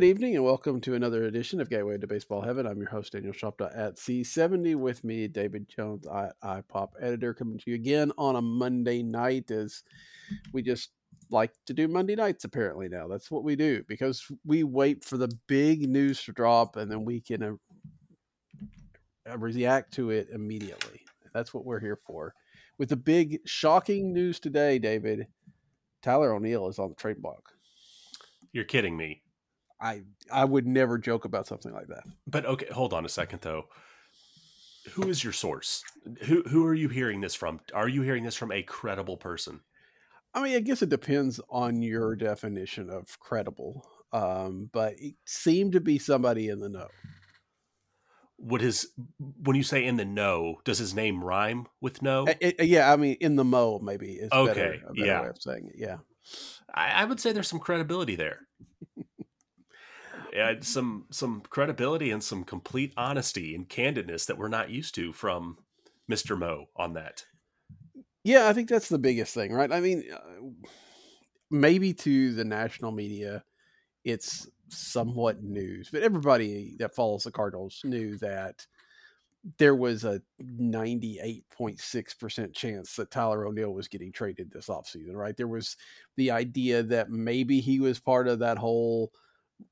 Good evening and welcome to another edition of Gateway to Baseball Heaven. I'm your host, Daniel Shoptaw at C70. With me, David Jones, I, iPop editor, coming to you again on a Monday night as we just like to do Monday nights apparently now. That's what we do because we wait for the big news to drop and then we can uh, react to it immediately. That's what we're here for. With the big shocking news today, David, Tyler O'Neill is on the trade block. You're kidding me. I I would never joke about something like that. But okay, hold on a second though. Who is your source? Who who are you hearing this from? Are you hearing this from a credible person? I mean, I guess it depends on your definition of credible. Um, but it seemed to be somebody in the know. Would his when you say in the know, does his name rhyme with no? It, yeah, I mean in the mo maybe is okay. Better, better yeah. way of saying it. Yeah, I, I would say there's some credibility there uh, some some credibility and some complete honesty and candidness that we're not used to from Mr. Mo on that. Yeah, I think that's the biggest thing, right? I mean, uh, maybe to the national media, it's somewhat news, but everybody that follows the Cardinals knew that there was a 98.6% chance that Tyler O'Neill was getting traded this offseason, right? There was the idea that maybe he was part of that whole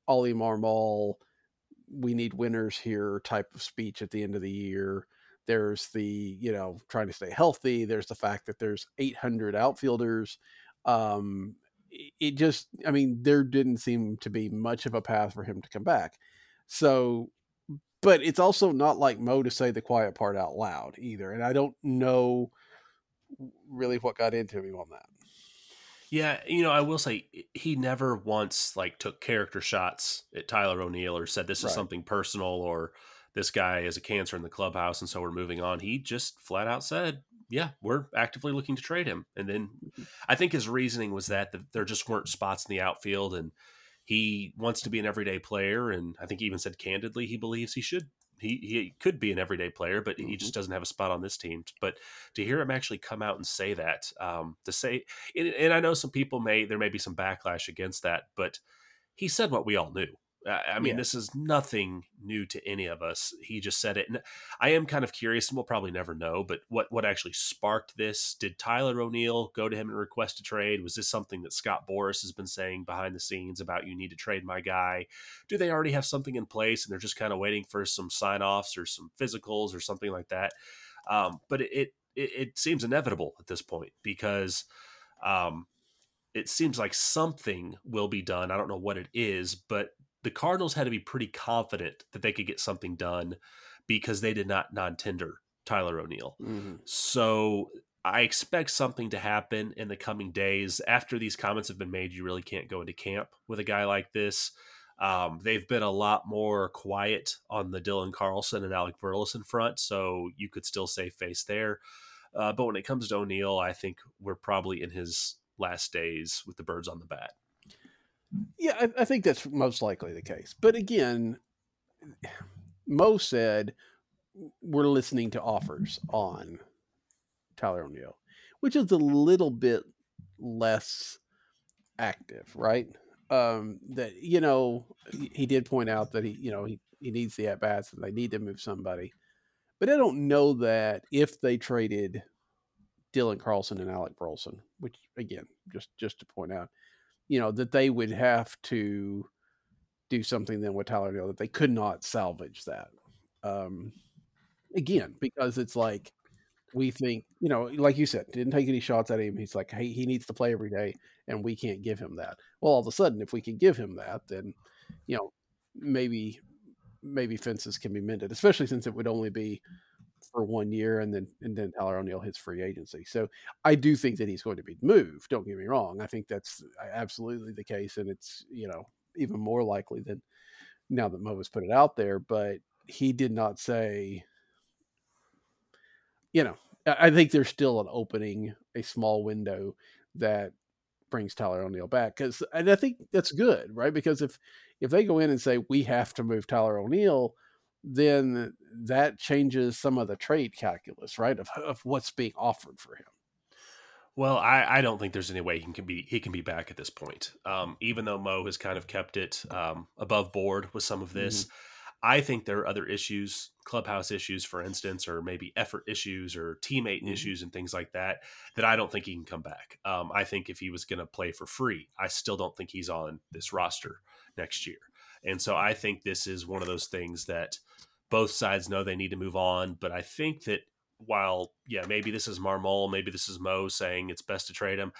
Oli Marmol, we need winners here type of speech at the end of the year. There's the, you know, trying to stay healthy. There's the fact that there's 800 outfielders. Um, it just, I mean, there didn't seem to be much of a path for him to come back. So, but it's also not like Mo to say the quiet part out loud either. And I don't know really what got into him on that. Yeah, you know, I will say he never once like took character shots at Tyler O'Neill or said this is right. something personal or this guy is a cancer in the clubhouse and so we're moving on. He just flat out said, "Yeah, we're actively looking to trade him." And then mm-hmm. I think his reasoning was that there just weren't spots in the outfield and he wants to be an everyday player and I think he even said candidly he believes he should he he could be an everyday player, but mm-hmm. he just doesn't have a spot on this team. But to hear him actually come out and say that, um, to say, and, and I know some people may there may be some backlash against that, but he said what we all knew. I mean, yeah. this is nothing new to any of us. He just said it. And I am kind of curious, and we'll probably never know, but what, what actually sparked this? Did Tyler O'Neill go to him and request a trade? Was this something that Scott Boras has been saying behind the scenes about you need to trade my guy? Do they already have something in place and they're just kind of waiting for some sign offs or some physicals or something like that? Um, but it, it, it, seems inevitable at this point because um, it seems like something will be done. I don't know what it is, but the Cardinals had to be pretty confident that they could get something done because they did not non-tender Tyler O'Neill. Mm-hmm. So I expect something to happen in the coming days. After these comments have been made, you really can't go into camp with a guy like this. Um, they've been a lot more quiet on the Dylan Carlson and Alec Burleson front, so you could still save face there. Uh, but when it comes to O'Neill, I think we're probably in his last days with the birds on the bat. Yeah, I, I think that's most likely the case. But again, Mo said we're listening to offers on Tyler O'Neill, which is a little bit less active, right? Um, that you know, he did point out that he, you know, he, he needs the at bats and they need to move somebody. But I don't know that if they traded Dylan Carlson and Alec Burleson, which again, just just to point out, you know, that they would have to do something then with Tyler Neal that they could not salvage that. Um, again, because it's like we think, you know, like you said, didn't take any shots at him. He's like, hey, he needs to play every day, and we can't give him that. Well, all of a sudden, if we can give him that, then you know, maybe maybe fences can be mended, especially since it would only be for one year, and then and then Tyler O'Neill hits free agency. So I do think that he's going to be moved. Don't get me wrong. I think that's absolutely the case, and it's you know even more likely than now that Mo has put it out there. But he did not say. You know, I think there's still an opening, a small window that brings Tyler O'Neill back because, and I think that's good, right? Because if if they go in and say we have to move Tyler O'Neill, then that changes some of the trade calculus, right? Of, of what's being offered for him. Well, I, I don't think there's any way he can be he can be back at this point. Um, even though Mo has kind of kept it um, above board with some of this, mm-hmm. I think there are other issues, clubhouse issues, for instance, or maybe effort issues or teammate mm-hmm. issues and things like that, that I don't think he can come back. Um, I think if he was going to play for free, I still don't think he's on this roster next year. And so I think this is one of those things that both sides know they need to move on. But I think that while, yeah, maybe this is Marmol, maybe this is Mo saying it's best to trade him.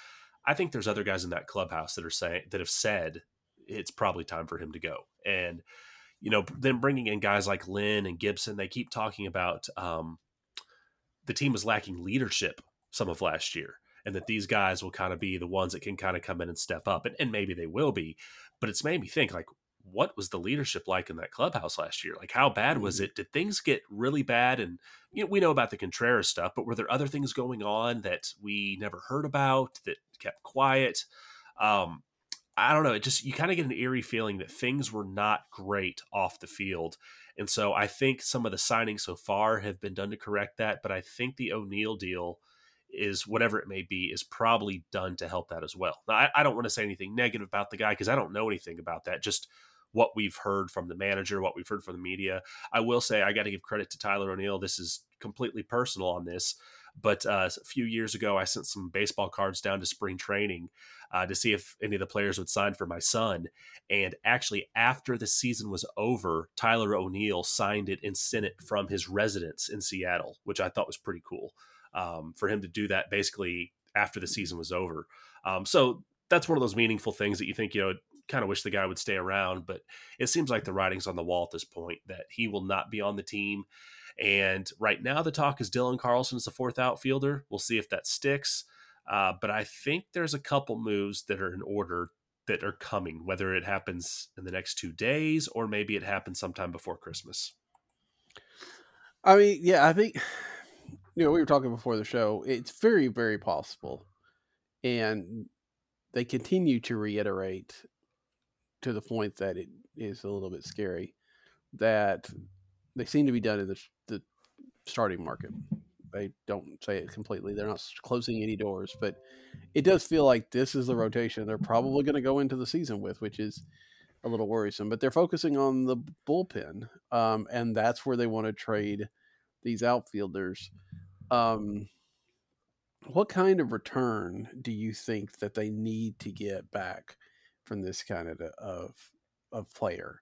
I think there's other guys in that clubhouse that are saying that have said it's probably time for him to go. And you know, then bringing in guys like Lynn and Gibson, they keep talking about um, the team was lacking leadership some of last year, and that these guys will kind of be the ones that can kind of come in and step up, and, and maybe they will be. But it's made me think like, what was the leadership like in that clubhouse last year? Like, how bad was mm-hmm. it? Did things get really bad? And you know, we know about the Contreras stuff, but were there other things going on that we never heard about that kept quiet? Um, I don't know. It just you kind of get an eerie feeling that things were not great off the field, and so I think some of the signings so far have been done to correct that. But I think the O'Neill deal is whatever it may be is probably done to help that as well. Now, I, I don't want to say anything negative about the guy because I don't know anything about that. Just what we've heard from the manager, what we've heard from the media. I will say I got to give credit to Tyler O'Neill. This is completely personal on this. But uh, a few years ago, I sent some baseball cards down to spring training uh, to see if any of the players would sign for my son. And actually, after the season was over, Tyler O'Neill signed it and sent it from his residence in Seattle, which I thought was pretty cool um, for him to do that basically after the season was over. Um, so that's one of those meaningful things that you think, you know, kind of wish the guy would stay around, but it seems like the writing's on the wall at this point that he will not be on the team. And right now, the talk is Dylan Carlson is the fourth outfielder. We'll see if that sticks. Uh, but I think there's a couple moves that are in order that are coming, whether it happens in the next two days or maybe it happens sometime before Christmas. I mean, yeah, I think you know we were talking before the show. It's very, very possible, and they continue to reiterate to the point that it is a little bit scary that they seem to be done in the, the starting market. They don't say it completely. They're not closing any doors, but it does feel like this is the rotation they're probably going to go into the season with, which is a little worrisome. But they're focusing on the bullpen, um, and that's where they want to trade these outfielders. Um, what kind of return do you think that they need to get back from this kind of of, of player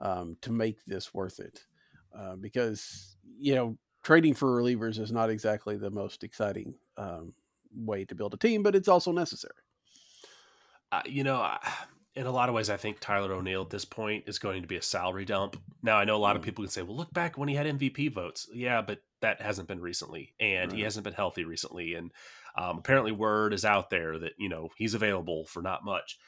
um, to make this worth it? Uh, because you know trading for relievers is not exactly the most exciting um, way to build a team, but it's also necessary. Uh, you know, in a lot of ways, I think Tyler O'Neill at this point is going to be a salary dump. Now, I know a lot of mm. people can say, well, look back when he had MVP votes. Yeah, but that hasn't been recently, and right. he hasn't been healthy recently. And um, apparently, word is out there that, you know, he's available for not much.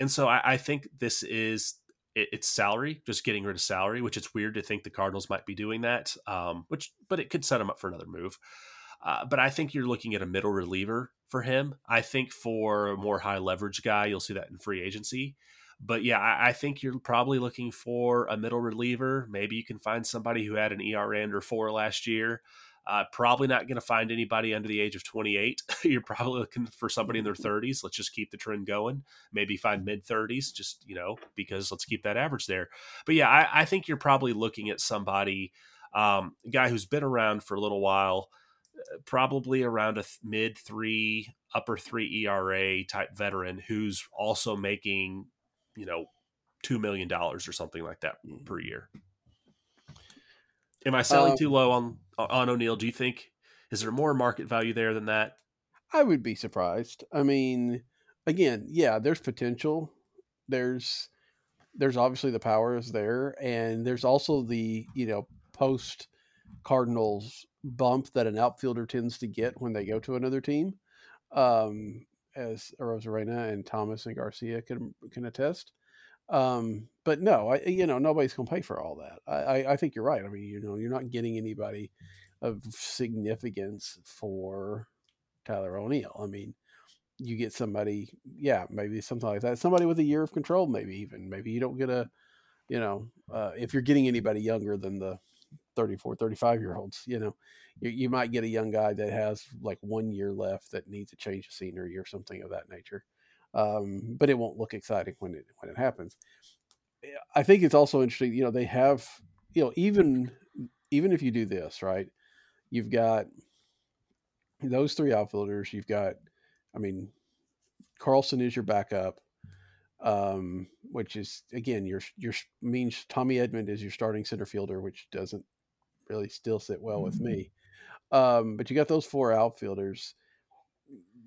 And so I, I think this is it, it's salary, just getting rid of salary, which it's weird to think the Cardinals might be doing that. Um, which, but it could set him up for another move. Uh, but I think you're looking at a middle reliever for him. I think for a more high leverage guy, you'll see that in free agency. But yeah, I, I, think you're probably looking for a middle reliever. Maybe you can find somebody who had an ERA under four last year. Uh, probably not going to find anybody under the age of 28. You're probably looking for somebody in their 30s. Let's just keep the trend going. Maybe find mid 30s, just, you know, because let's keep that average there. But yeah, I, I think you're probably looking at somebody, um, a guy who's been around for a little while, uh, probably around a th- mid three, upper three ERA type veteran who's also making, you know, $2 million or something like that per year. Am I selling um, too low on on O'Neill? Do you think is there more market value there than that? I would be surprised. I mean, again, yeah, there's potential. There's there's obviously the power is there, and there's also the you know post Cardinals bump that an outfielder tends to get when they go to another team, um, as Arozarena and Thomas and Garcia can can attest. Um, but no, I you know nobody's gonna pay for all that. I, I, I think you're right. I mean, you know, you're not getting anybody of significance for Tyler O'Neill. I mean, you get somebody, yeah, maybe something like that. Somebody with a year of control, maybe even. Maybe you don't get a, you know, uh, if you're getting anybody younger than the 34, 35 year olds. You know, you, you might get a young guy that has like one year left that needs a change of scenery or something of that nature. Um, but it won't look exciting when it when it happens. I think it's also interesting. You know, they have you know even even if you do this right, you've got those three outfielders. You've got, I mean, Carlson is your backup, um, which is again your your means Tommy Edman is your starting center fielder, which doesn't really still sit well with mm-hmm. me. Um, but you got those four outfielders.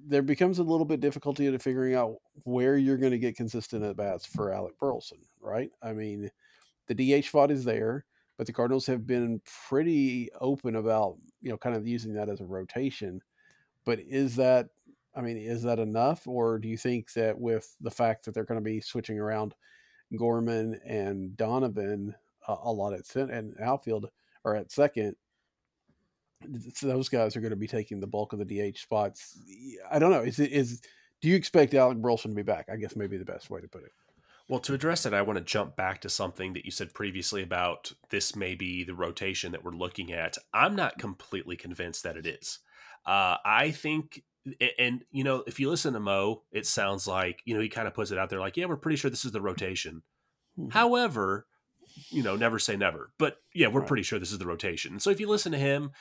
There becomes a little bit difficulty to figuring out where you're going to get consistent at bats for Alec Burleson, right? I mean, the DH spot is there, but the Cardinals have been pretty open about you know kind of using that as a rotation. But is that I mean, is that enough, or do you think that with the fact that they're going to be switching around Gorman and Donovan a, a lot at center and outfield or at second, those guys are going to be taking the bulk of the DH spots. I don't know. Is it is? Do you expect Alec Burleson to be back? I guess maybe the best way to put it. Well, to address it, I want to jump back to something that you said previously about this may be the rotation that we're looking at. I'm not completely convinced that it is. Uh, I think, and you know, if you listen to Mo, it sounds like you know he kind of puts it out there like, yeah, we're pretty sure this is the rotation. Mm-hmm. However, you know, never say never, but yeah, we're right. pretty sure this is the rotation. So if you listen to him,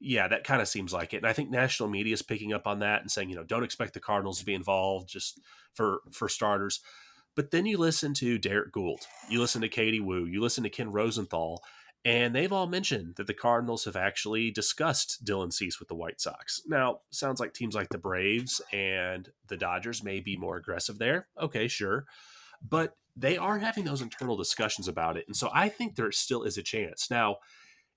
yeah, that kind of seems like it. And I think national media is picking up on that and saying, you know, don't expect the Cardinals to be involved just for for starters. But then you listen to Derek Goold, you listen to Katie Woo, you listen to Ken Rosenthal, and they've all mentioned that the Cardinals have actually discussed Dylan Cease with the White Sox. Now, sounds like teams like the Braves and the Dodgers may be more aggressive there. Okay, sure. But they are having those internal discussions about it. And so I think there still is a chance. Now,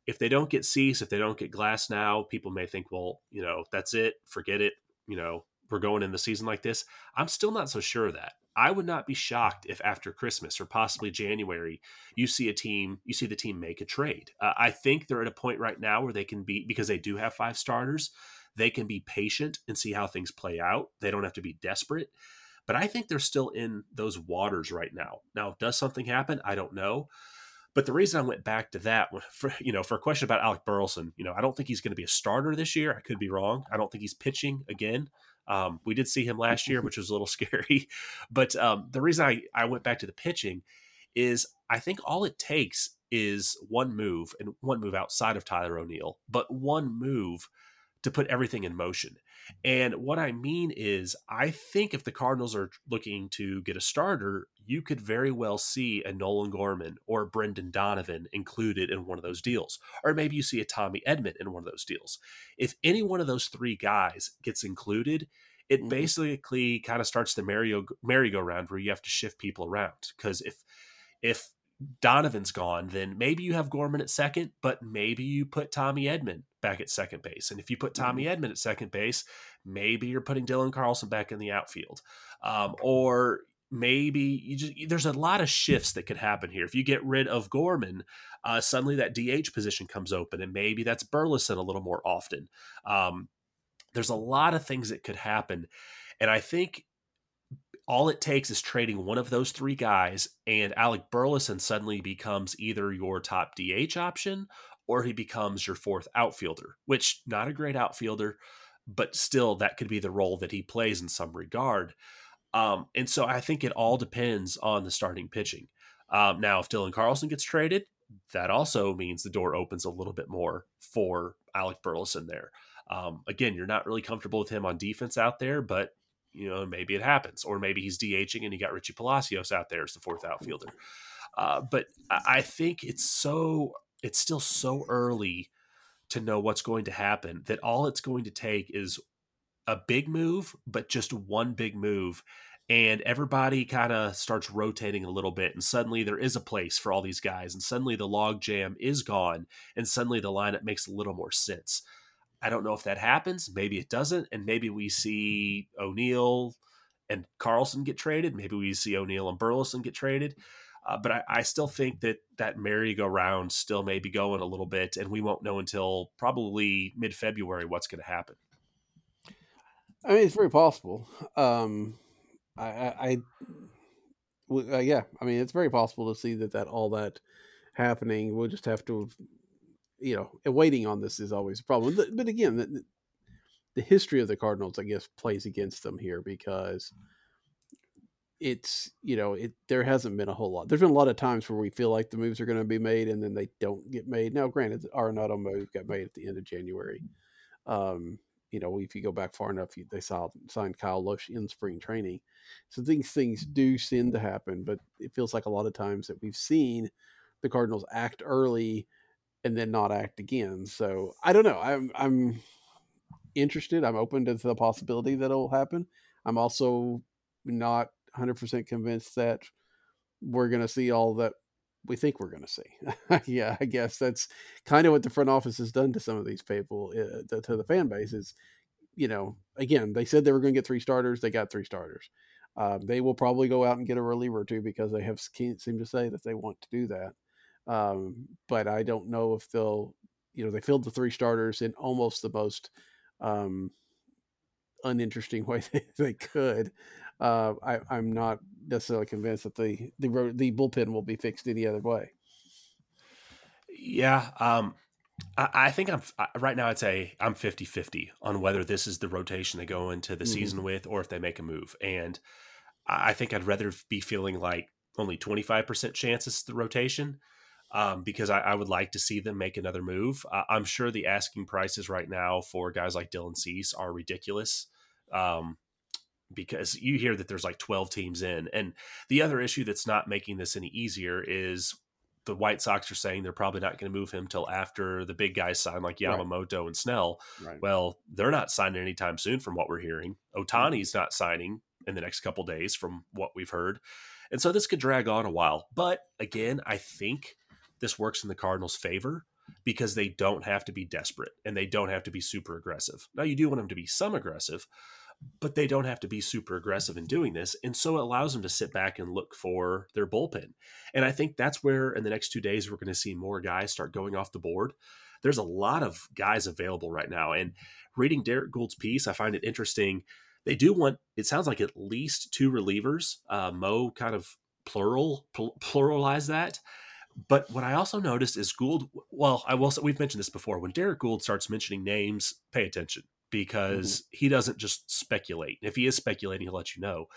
if they don't get Cease, if they don't get Glasnow, people may think, well, you know, that's it, forget it. You know, we're going in the season like this. I'm still not so sure of that. I would not be shocked if after Christmas or possibly January, you see a team, you see the team make a trade. Uh, I think they're at a point right now where they can be, because they do have five starters, they can be patient and see how things play out. They don't have to be desperate. But I think they're still in those waters right now. Now, does something happen? I don't know. But the reason I went back to that, for, you know, for a question about Alec Burleson, you know, I don't think he's going to be a starter this year. I could be wrong. I don't think he's pitching again. Um, we did see him last year, which was a little scary. But um, the reason I, I went back to the pitching is I think all it takes is one move and one move outside of Tyler O'Neill, but one move to put everything in motion. And what I mean is, I think if the Cardinals are looking to get a starter, you could very well see a Nolan Gorman or Brendan Donovan included in one of those deals. Or maybe you see a Tommy Edman in one of those deals. If any one of those three guys gets included, it mm-hmm. basically kind of starts the merry merry-go-round where you have to shift people around. Because if if Donovan's gone, then maybe you have Gorman at second, but maybe you put Tommy Edman back at second base. And if you put Tommy mm-hmm. Edman at second base, maybe you're putting Dylan Carlson back in the outfield. Um, or maybe you just there's a lot of shifts that could happen here. If you get rid of Gorman, uh, suddenly that DH position comes open, and maybe that's Burleson a little more often. Um, there's a lot of things that could happen, and I think all it takes is trading one of those three guys, and Alec Burleson suddenly becomes either your top DH option or he becomes your fourth outfielder, which not a great outfielder, but still that could be the role that he plays in some regard. Um, and so I think it all depends on the starting pitching. Um, now, if Dylan Carlson gets traded, that also means the door opens a little bit more for Alec Burleson there. Um, again, you're not really comfortable with him on defense out there, but you know, maybe it happens, or maybe he's DHing and you got Richie Palacios out there as the fourth outfielder. Uh, but I think it's so, it's still so early to know what's going to happen that all it's going to take is a big move, but just one big move. And everybody kind of starts rotating a little bit, and suddenly there is a place for all these guys, and suddenly the log jam is gone, and suddenly the lineup makes a little more sense. I don't know if that happens. Maybe it doesn't. And maybe we see O'Neill and Carlson get traded. Maybe we see O'Neill and Burleson get traded. Uh, but I, I, still think that that merry-go-round still may be going a little bit, and we won't know until probably mid-February what's going to happen. I mean, it's very possible. Um, I, I, I uh, yeah, I mean, it's very possible to see that that all that happening. We'll just have to you know, waiting on this is always a problem. But, again, the, the history of the Cardinals, I guess, plays against them here because it's you know it there hasn't been a whole lot. There's been a lot of times where we feel like the moves are going to be made and then they don't get made. Now, granted, the Arenado move got made at the end of January. Um, you know, if you go back far enough, they saw signed Kyle Lohse in spring training. So these things do seem to happen, but it feels like a lot of times that we've seen the Cardinals act early and then not act again. So I don't know. I'm I'm interested. I'm open to the possibility that it'll happen. I'm also not 100% convinced that we're going to see all that we think we're going to see. yeah, I guess that's kind of what the front office has done to some of these people, uh, to, to, the fan base. Is you know, again, they said they were going to get three starters. They got three starters. Um, they will probably go out and get a reliever or two because they have seem to say that they want to do that. Um, but I don't know if they'll, you know, they filled the three starters in almost the most um, uninteresting way they, they could. Uh, I, I'm not necessarily convinced that the the the bullpen will be fixed any other way. Yeah, um, I, I, think I'm right now. I'd say I'm 50 50 on whether this is the rotation they go into the mm-hmm. season with, or if they make a move. And I think I'd rather be feeling like only 25% chances the rotation um, because I, I, would like to see them make another move. Uh, I'm sure the asking prices right now for guys like Dylan Cease are ridiculous. Um, because you hear that there's like 12 teams in. And the other issue that's not making this any easier is the White Sox are saying they're probably not going to move him till after the big guys sign, like Yamamoto right. and Snell. Right. Well, they're not signing anytime soon, from what we're hearing. Mm-hmm. not signing in the next couple days, from what we've heard, and so this could drag on a while. But again, I think this works in the Cardinals' favor because they don't have to be desperate and they don't have to be super aggressive. Now, you do want them to be some aggressive, but they don't have to be super aggressive in doing this. And so it allows them to sit back and look for their bullpen. And I think that's where in the next two days, we're going to see more guys start going off the board. There's a lot of guys available right now. And reading Derek Goold's piece, I find it interesting. They do want, it sounds like at least two relievers. Uh, Mo kind of plural, pl- pluralize that. But what I also noticed is Goold. Well, I will. Say, We've mentioned this before. When Derek Goold starts mentioning names, pay attention because mm-hmm. he doesn't just speculate. If he is speculating, he'll let you know.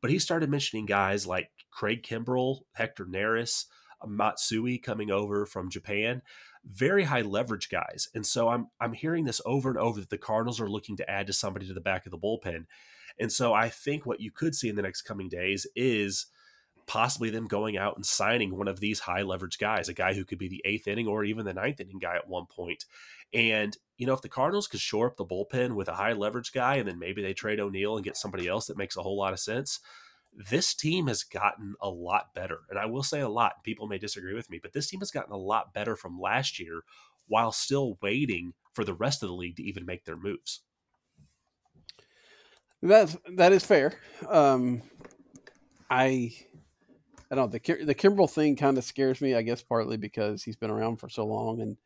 But he started mentioning guys like Craig Kimbrel, Hector Neris, Matsui coming over from Japan, very high leverage guys. And so I'm I'm hearing this over and over that the Cardinals are looking to add to somebody to the back of the bullpen. And so I think what you could see in the next coming days is possibly them going out and signing one of these high leverage guys, a guy who could be the eighth inning or even the ninth inning guy at one point. And, you know, if the Cardinals could shore up the bullpen with a high leverage guy and then maybe they trade O'Neill and get somebody else that makes a whole lot of sense, this team has gotten a lot better. And I will say a lot. People may disagree with me, but this team has gotten a lot better from last year while still waiting for the rest of the league to even make their moves. That's that is fair. Um, I I don't know the the Kimbrel thing kind of scares me. I guess partly because he's been around for so long, and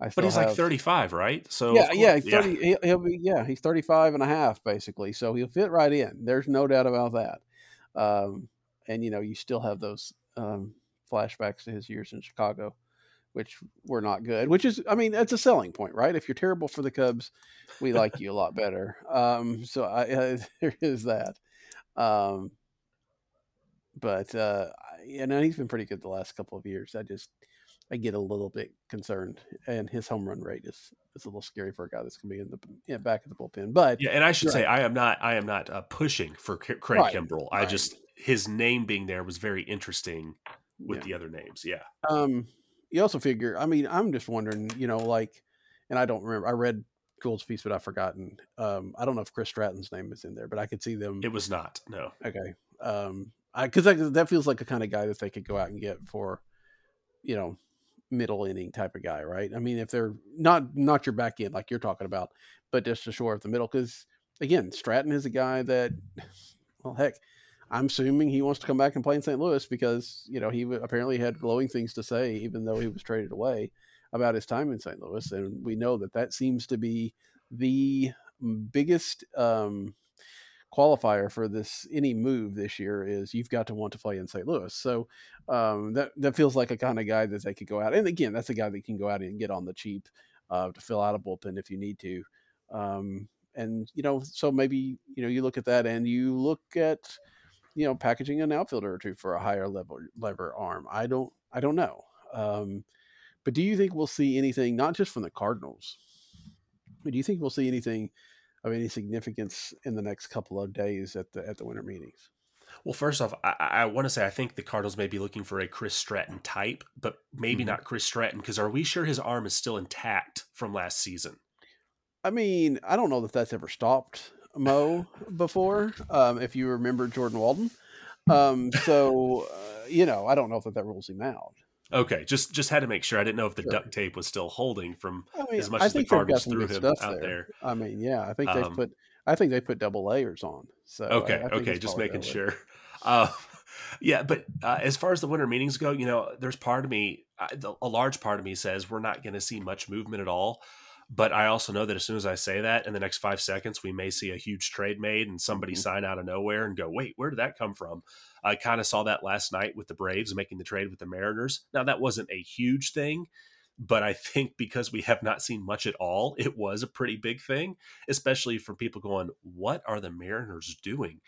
I. But he's have, like thirty five, right? So yeah, yeah, he's thirty. Yeah. He'll be yeah, he's 35 and a half basically. So he'll fit right in. There's no doubt about that. Um, and you know, you still have those um, flashbacks to his years in Chicago, which were not good. Which is, I mean, that's a selling point, right? If you're terrible for the Cubs, we like you a lot better. Um, so I, uh, there is that. Um, but uh, you know he's been pretty good the last couple of years. I just I get a little bit concerned, and his home run rate is is a little scary for a guy that's going to be in the you know, back of the bullpen. But yeah, and I should right. say I am not I am not uh, pushing for Craig right. Kimbrel. I right. just his name being there was very interesting with yeah. the other names. Yeah. Um. You also figure. I mean, I'm just wondering. You know, like, and I don't remember. I read Goold's piece, but I've forgotten. Um, I don't know if Chris Stratton's name is in there, but I could see them. It was not. No. Okay. Um, because that, feels like the kind of guy that they could go out and get for, you know, middle inning type of guy, right? I mean, if they're not not your back end like you're talking about, but just to shore up the middle, because again, Stratton is a guy that, well, heck, I'm assuming he wants to come back and play in St. Louis because you know he apparently had glowing things to say, even though he was traded away about his time in St. Louis, and we know that that seems to be the biggest um, qualifier for this any move this year is you've got to want to play in St. Louis. So um, that that feels like a kind of guy that they could go out. And again, that's a guy that can go out and get on the cheap uh, to fill out a bullpen if you need to. Um, and you know, so maybe you know you look at that and you look at you know packaging an outfielder or two for a higher level lever arm. I don't I don't know. Um, but do you think we'll see anything not just from the Cardinals? Do you think we'll see anything of any significance in the next couple of days at the at the winter meetings? Well, first off, I, I want to say I think the Cardinals may be looking for a Chris Stratton type, but maybe mm-hmm. not Chris Stratton because are we sure his arm is still intact from last season? I mean, I don't know that that's ever stopped Mo before. Um, if you remember Jordan Walden, um, so uh, you know, I don't know if that, that rules him out. Okay, just just had to make sure. I didn't know if the sure. duct tape was still holding from I mean, as much I as the Cardinals threw him out there. there. I mean, yeah, I think they um, put I think they put double layers on. So okay, I okay, just making sure. Uh, yeah, but uh, as far as the winter meetings go, you know, there's part of me, a large part of me says we're not going to see much movement at all. But I also know that as soon as I say that, in the next five seconds, we may see a huge trade made and somebody mm-hmm. sign out of nowhere and go, wait, where did that come from? I kind of saw that last night with the Braves making the trade with the Mariners. Now, that wasn't a huge thing, but I think because we have not seen much at all, it was a pretty big thing, especially for people going, what are the Mariners doing?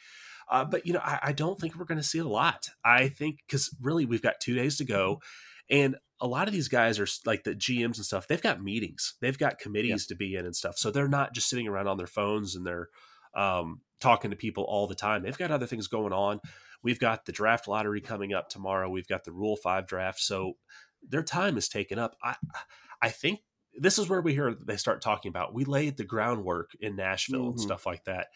Uh, but, you know, I, I don't think we're going to see a lot. I think because really we've got two days to go. And a lot of these guys are like the GMs and stuff. They've got meetings, they've got committees yeah. to be in and stuff. So they're not just sitting around on their phones and they're um, talking to people all the time. They've got other things going on. We've got the draft lottery coming up tomorrow. We've got the Rule Five draft. So their time is taken up. I I think this is where we hear they start talking about we laid the groundwork in Nashville mm-hmm. and stuff like that.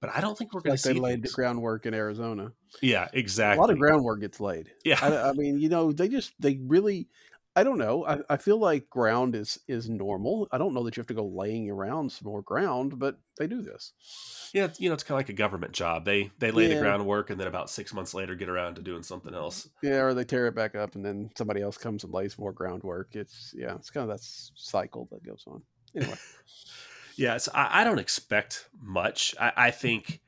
But I don't think we're going like to see. They laid things. the groundwork in Arizona. Yeah, exactly. A lot of groundwork gets laid. Yeah, I, I mean, you know, they just they really I don't know. I, I feel like ground is is normal. I don't know that you have to go laying around some more ground, but they do this. Yeah, you know, it's kind of like a government job. They they lay yeah. the groundwork, and then about six months later, get around to doing something else. Yeah, or they tear it back up, and then somebody else comes and lays more groundwork. It's yeah, it's kind of that cycle that goes on. Anyway, yeah, so I, I don't expect much. I, I think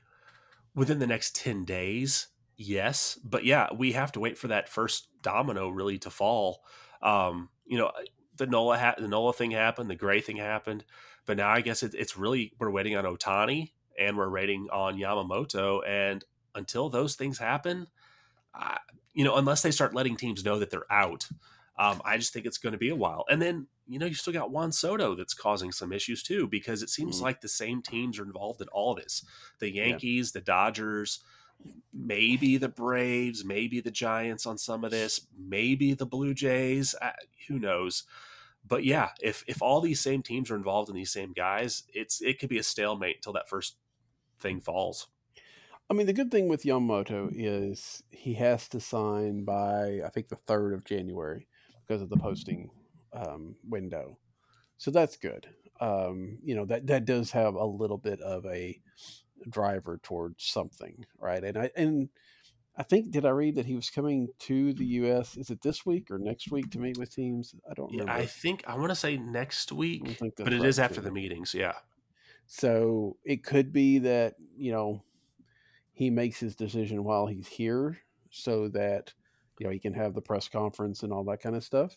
within the next ten days, yes, but yeah, we have to wait for that first domino really to fall um, you know, the Nola ha- the Nola thing happened, the Gray thing happened, but now I guess it, it's really we're waiting on Ohtani and we're waiting on Yamamoto, and until those things happen, uh, you know, unless they start letting teams know that they're out, um, I just think it's going to be a while. And then you know you still got Juan Soto that's causing some issues too because it seems mm. like the same teams are involved in all this: the Yankees, yeah. the Dodgers maybe the Braves, maybe the Giants on some of this, maybe the Blue Jays. Uh, who knows? But yeah, if if all these same teams are involved in these same guys, it's it could be a stalemate until that first thing falls. I mean, the good thing with Yamamoto is he has to sign by I think the third of January because of the posting um, window, so that's good. Um, you know that that does have a little bit of a driver towards something, right? And I and I think did I read that he was coming to the U.S. Is it this week or next week to meet with teams? I don't remember. Yeah, I think I want to say next week, but it is after the meetings. Yeah. So it could be that you know he makes his decision while he's here, so that you know he can have the press conference and all that kind of stuff.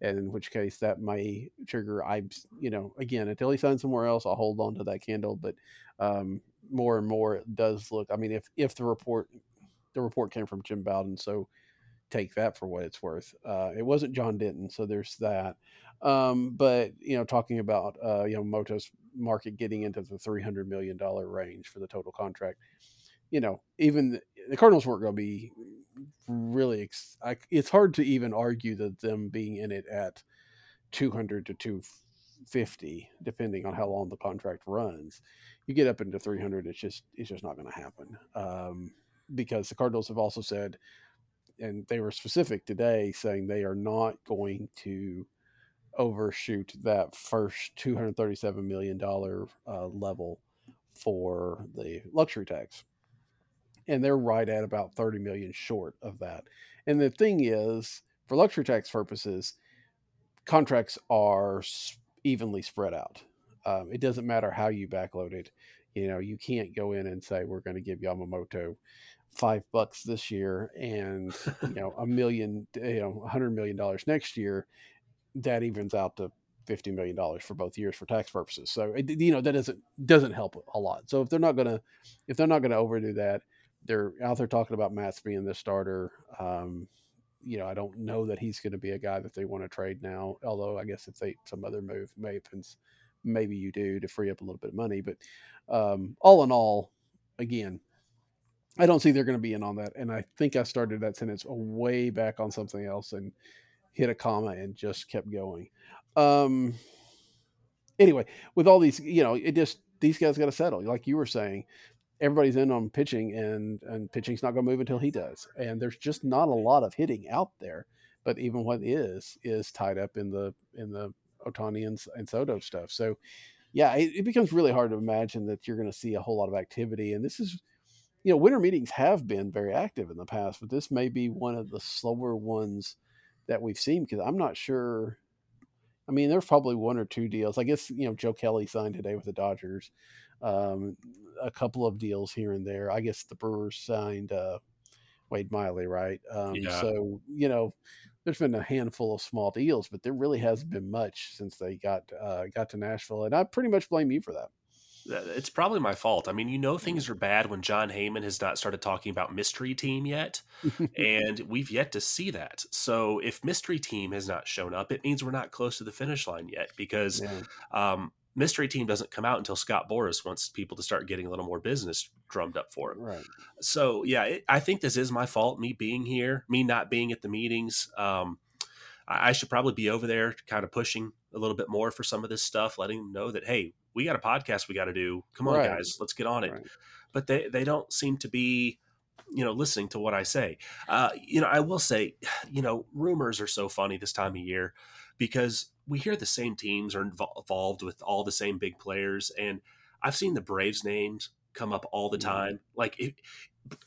And in which case that may trigger I you know again until he signs somewhere else I'll hold on to that candle but um, more and more it does look. I mean, if if the report the report came from Jim Bowden, so take that for what it's worth. Uh, it wasn't John Denton, so there's that. Um, but you know, talking about uh, you know Moto's market getting into the three hundred million dollar range for the total contract. You know, even the, the Cardinals weren't going to be really. Ex- I, it's hard to even argue that them being in it at two hundred to two fifty, depending on how long the contract runs, you get up into 300 it's just it's just not going to happen um, because the cardinals have also said and they were specific today saying they are not going to overshoot that first 237 million dollar uh, level for the luxury tax. And they're right at about 30 million short of that. And the thing is for luxury tax purposes contracts are evenly spread out um, it doesn't matter how you backload it. You know, you can't go in and say we're going to give Yamamoto five bucks this year and you know a million, you know, a hundred million dollars next year. That evens out to fifty million dollars for both years for tax purposes. So it, you know that doesn't doesn't help a lot. So if they're not gonna if they're not gonna overdo that, they're out there talking about Matz being the starter. Um, you know, I don't know that he's going to be a guy that they want to trade now. Although I guess if they some other move happens, maybe you do to free up a little bit of money. But um, all in all, again, I don't see they're going to be in on that. And I think I started that sentence way back on something else and hit a comma and just kept going. Um, anyway, with all these, you know, it just these guys got to settle. Like you were saying, everybody's in on pitching, and and pitching's not going to move until he does. And there's just not a lot of hitting out there. But even what is is tied up in the in the Ohtani and, and Soto stuff. So, yeah, it, it becomes really hard to imagine that you're going to see a whole lot of activity. And this is, you know, winter meetings have been very active in the past, but this may be one of the slower ones that we've seen because I'm not sure I mean, there's probably one or two deals. I guess you know Joe Kelly signed today with the Dodgers. Um, a couple of deals here and there. I guess the Brewers signed uh, Wade Miley, right? Um, yeah. So you know, there's been a handful of small deals, but there really hasn't been much since they got uh, got to Nashville, and I pretty much blame you for that. It's probably my fault. I mean, you know, things are bad when Jon Heyman has not started talking about mystery team yet, and we've yet to see that. So, if mystery team has not shown up, it means we're not close to the finish line yet because yeah. um, mystery team doesn't come out until Scott Boras wants people to start getting a little more business drummed up for him. Right. So, yeah, it, I think this is my fault. Me being here, me not being at the meetings. Um, I, I should probably be over there, kind of pushing a little bit more for some of this stuff, letting them know that hey, we got a podcast we got to do. Come on, right. guys, let's get on it. Right. But they they don't seem to be, you know, listening to what I say. Uh, you know, I will say, you know, rumors are so funny this time of year because we hear the same teams are involved with all the same big players, and I've seen the Braves names come up all the mm-hmm. time. Like it,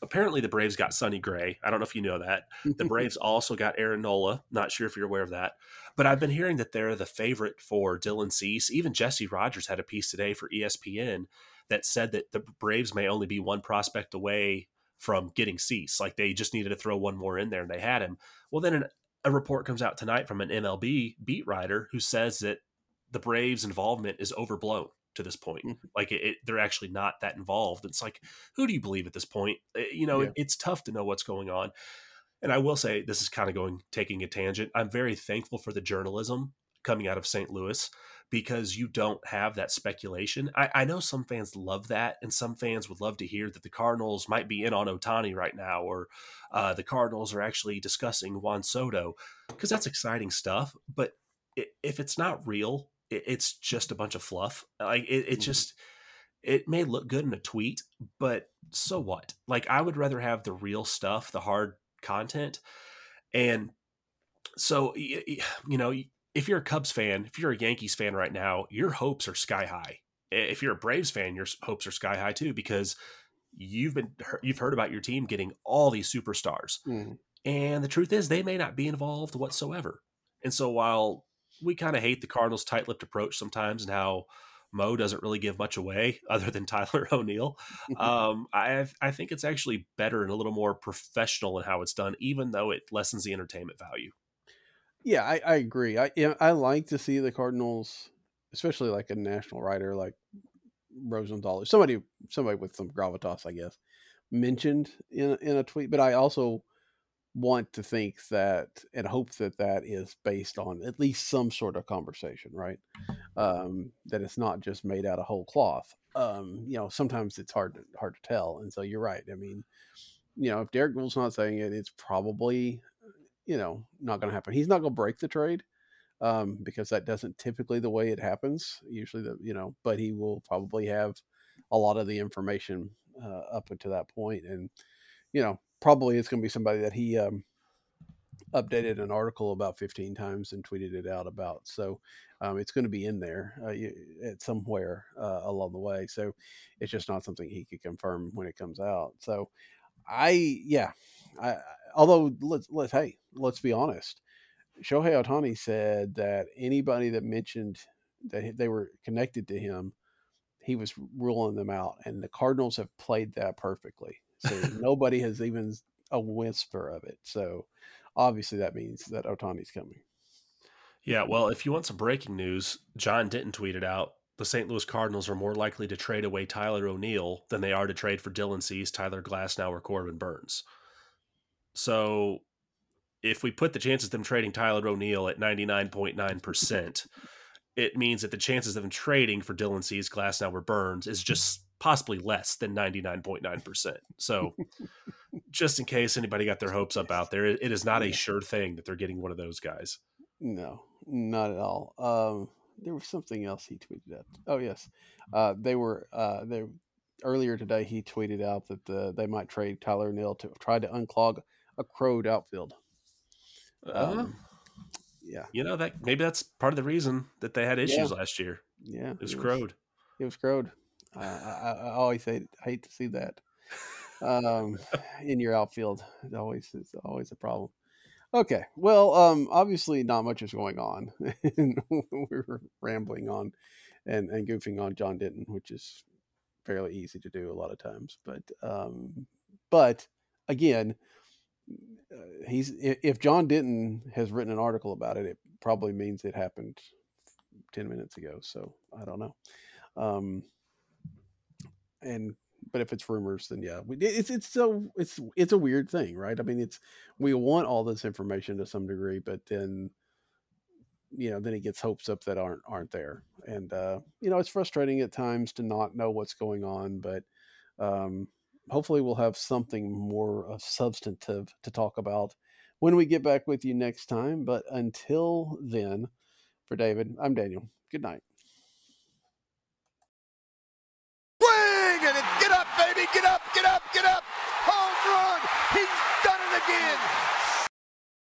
apparently the Braves got Sonny Gray. I don't know if you know that. The Braves also got Aaron Nola. Not sure if you're aware of that. But I've been hearing that they're the favorite for Dylan Cease. Even Jesse Rogers had a piece today for ESPN that said that the Braves may only be one prospect away from getting Cease. Like they just needed to throw one more in there and they had him. Well, then an, a report comes out tonight from an MLB beat writer who says that the Braves' involvement is overblown to this point. Mm-hmm. Like it, it, they're actually not that involved. It's like, who do you believe at this point? Eh, you know, yeah. it, it's tough to know what's going on. And I will say, this is kind of going taking a tangent. I'm very thankful for the journalism coming out of St. Louis because you don't have that speculation. I, I, know some fans love that, and some fans would love to hear that the Cardinals might be in on Ohtani right now, or uh, the Cardinals are actually discussing Juan Soto, because that's exciting stuff. But if it's not real, it's just a bunch of fluff. Like it, it mm-hmm. just it may look good in a tweet, but so what? Like I would rather have the real stuff, the hard content, and so you know if you're a Cubs fan, if you're a Yankees fan right now, your hopes are sky high. If you're a Braves fan, your hopes are sky high too because you've been you've heard about your team getting all these superstars. Mm. And the truth is they may not be involved whatsoever. And so while we kind of hate the Cardinals' tight-lipped approach sometimes, and how Mo doesn't really give much away other than Tyler O'Neill. Um, I I think it's actually better and a little more professional in how it's done, even though it lessens the entertainment value. Yeah, I, I agree. I I like to see the Cardinals, especially like a national writer like Rosenthal, somebody somebody with some gravitas, I guess, mentioned in in a tweet. But I also want to think that and hope that that is based on at least some sort of conversation, right? Um, that it's not just made out of whole cloth. Um, you know, sometimes it's hard to hard to tell, and so you're right. I mean, you know, if Derek Goold's not saying it, it's probably you know not going to happen. He's not going to break the trade um, because that doesn't typically the way it happens. Usually, the you know, but he will probably have a lot of the information uh, up until that point, and you know, probably it's going to be somebody that he um, updated an article about 15 times and tweeted it out about. So um, it's going to be in there uh, at somewhere uh, along the way. So it's just not something he could confirm when it comes out. So I, yeah, I, although let's let's hey, let's be honest. Shohei Ohtani said that anybody that mentioned that they were connected to him, he was ruling them out, and the Cardinals have played that perfectly. So nobody has even a whisper of it. So obviously that means that Ohtani's coming. Yeah, well, if you want some breaking news, John Denton tweeted out the St. Louis Cardinals are more likely to trade away Tyler O'Neill than they are to trade for Dylan Cease, Tyler Glasnow, or Corbin Burnes. So if we put the chances of them trading Tyler O'Neill at 99.9%, it means that the chances of them trading for Dylan Cease, Glasnow, or Burnes is just possibly less than 99.9%. So just in case anybody got their hopes up out there, it is not a sure thing that they're getting one of those guys. No, not at all. Um, there was something else he tweeted out. Oh yes, uh, they were uh, they earlier today. He tweeted out that the, they might trade Tyler Neal to try to unclog a crowed outfield. Um, uh, yeah, you know that maybe that's part of the reason that they had issues yeah. last year. Yeah, it was, it was crowed. It was crowed. I, I, I, always hate hate to see that um, in your outfield. It's always it's always a problem. Okay. Well, um, obviously not much is going on. we were rambling on and, and goofing on John Denton, which is fairly easy to do a lot of times. But um, but again, uh, he's if John Denton has written an article about it, it probably means it happened ten minutes ago. So I don't know. Um, and but if it's rumors, then yeah, it's it's so it's it's a weird thing, right? I mean, it's we want all this information to some degree, but then you know then it gets hopes up that aren't aren't there, and uh, you know it's frustrating at times to not know what's going on, but um, hopefully we'll have something more of substantive to talk about when we get back with you next time. But until then, for David, I'm Daniel. Good night.